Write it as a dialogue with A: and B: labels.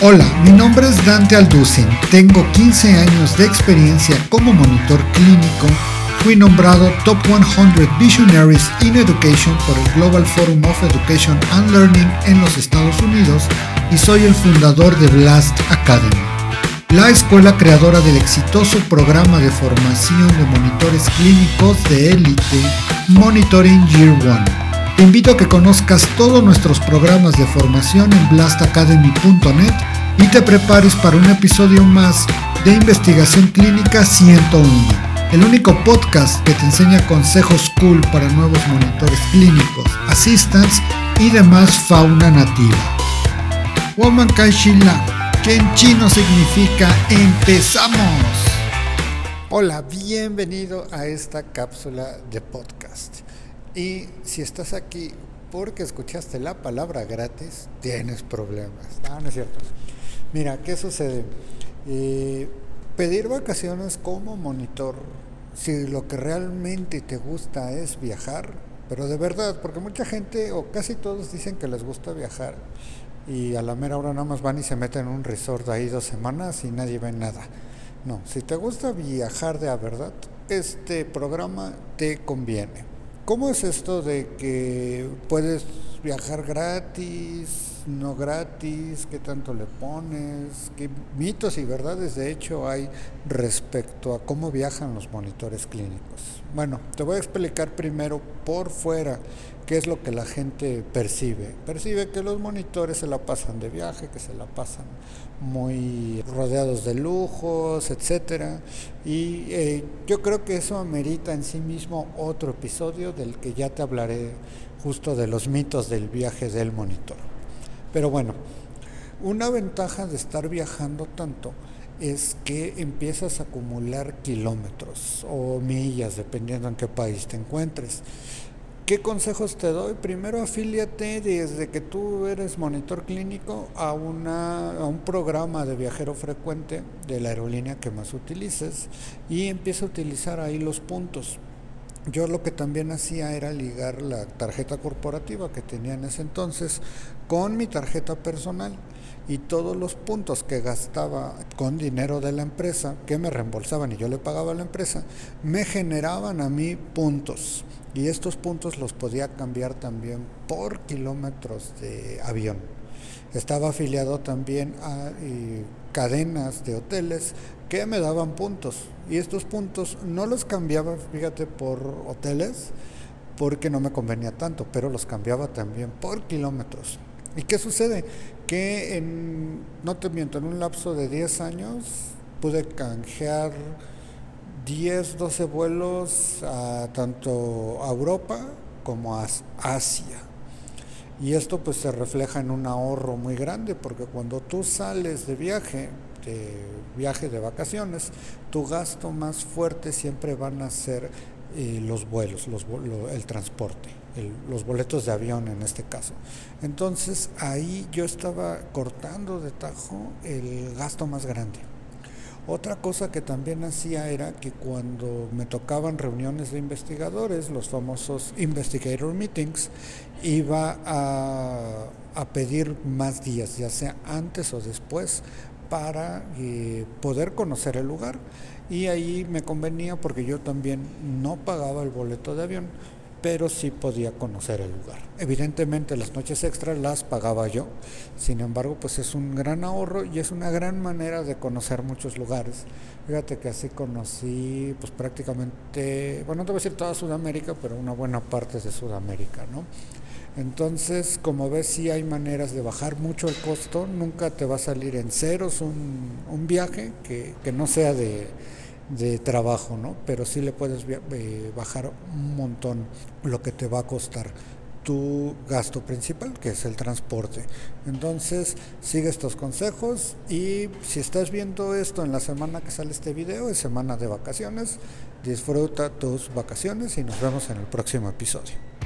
A: Hola, mi nombre es Dante Alducin. Tengo 15 años de experiencia como monitor clínico. Fui nombrado Top 100 Visionaries in Education por el Global Forum of Education and Learning en los Estados Unidos y soy el fundador de Blast Academy, la escuela creadora del exitoso programa de formación de monitores clínicos de élite Monitoring Year One. Te invito a que conozcas todos nuestros programas de formación en blastacademy.net y te prepares para un episodio más de Investigación Clínica 101, el único podcast que te enseña consejos cool para nuevos monitores clínicos, assistants y demás fauna nativa. Woman Shila, que en chino significa empezamos. Hola, bienvenido a esta cápsula de podcast. Y si estás aquí porque escuchaste la palabra gratis, tienes problemas. Ah, no es cierto. Mira, ¿qué sucede? Eh, pedir vacaciones como monitor, si lo que realmente te gusta es viajar, pero de verdad, porque mucha gente o casi todos dicen que les gusta viajar y a la mera hora nada más van y se meten en un resort ahí dos semanas y nadie ve nada. No, si te gusta viajar de a verdad, este programa te conviene. ¿Cómo es esto de que puedes viajar gratis, no gratis? ¿Qué tanto le pones? ¿Qué mitos y verdades de hecho hay respecto a cómo viajan los monitores clínicos? Bueno, te voy a explicar primero por fuera qué es lo que la gente percibe. Percibe que los monitores se la pasan de viaje, que se la pasan muy rodeados de lujos, etcétera. Y eh, yo creo que eso amerita en sí mismo otro episodio del que ya te hablaré justo de los mitos del viaje del monitor. Pero bueno, una ventaja de estar viajando tanto es que empiezas a acumular kilómetros o millas, dependiendo en qué país te encuentres. ¿Qué consejos te doy? Primero afíliate desde que tú eres monitor clínico a, una, a un programa de viajero frecuente de la aerolínea que más utilices y empieza a utilizar ahí los puntos. Yo lo que también hacía era ligar la tarjeta corporativa que tenía en ese entonces con mi tarjeta personal y todos los puntos que gastaba con dinero de la empresa, que me reembolsaban y yo le pagaba a la empresa, me generaban a mí puntos y estos puntos los podía cambiar también por kilómetros de avión. Estaba afiliado también a cadenas de hoteles que me daban puntos y estos puntos no los cambiaba, fíjate, por hoteles porque no me convenía tanto, pero los cambiaba también por kilómetros. ¿Y qué sucede? Que en, no te miento, en un lapso de 10 años pude canjear 10, 12 vuelos a tanto a Europa como a Asia. Y esto pues se refleja en un ahorro muy grande porque cuando tú sales de viaje, de viaje de vacaciones, tu gasto más fuerte siempre van a ser eh, los vuelos, los, el transporte, los boletos de avión en este caso. Entonces ahí yo estaba cortando de tajo el gasto más grande. Otra cosa que también hacía era que cuando me tocaban reuniones de investigadores, los famosos investigator meetings, iba a, pedir más días, ya sea antes o después, para eh, poder conocer el lugar. Y ahí me convenía porque yo también no pagaba el boleto de avión, pero sí podía conocer el lugar. Evidentemente las noches extras las pagaba yo, sin embargo pues es un gran ahorro y es una gran manera de conocer muchos lugares. Fíjate que así conocí pues prácticamente, bueno no te voy a decir toda Sudamérica, pero una buena parte de Sudamérica, ¿no? Entonces, como ves, sí hay maneras de bajar mucho el costo, nunca te va a salir en ceros un, viaje que no sea de, de trabajo, ¿no? Pero sí le puedes eh, bajar un montón lo que te va a costar tu gasto principal, que es el transporte. Entonces, sigue estos consejos y si estás viendo esto en la semana que sale este video, es semana de vacaciones, disfruta tus vacaciones y nos vemos en el próximo episodio.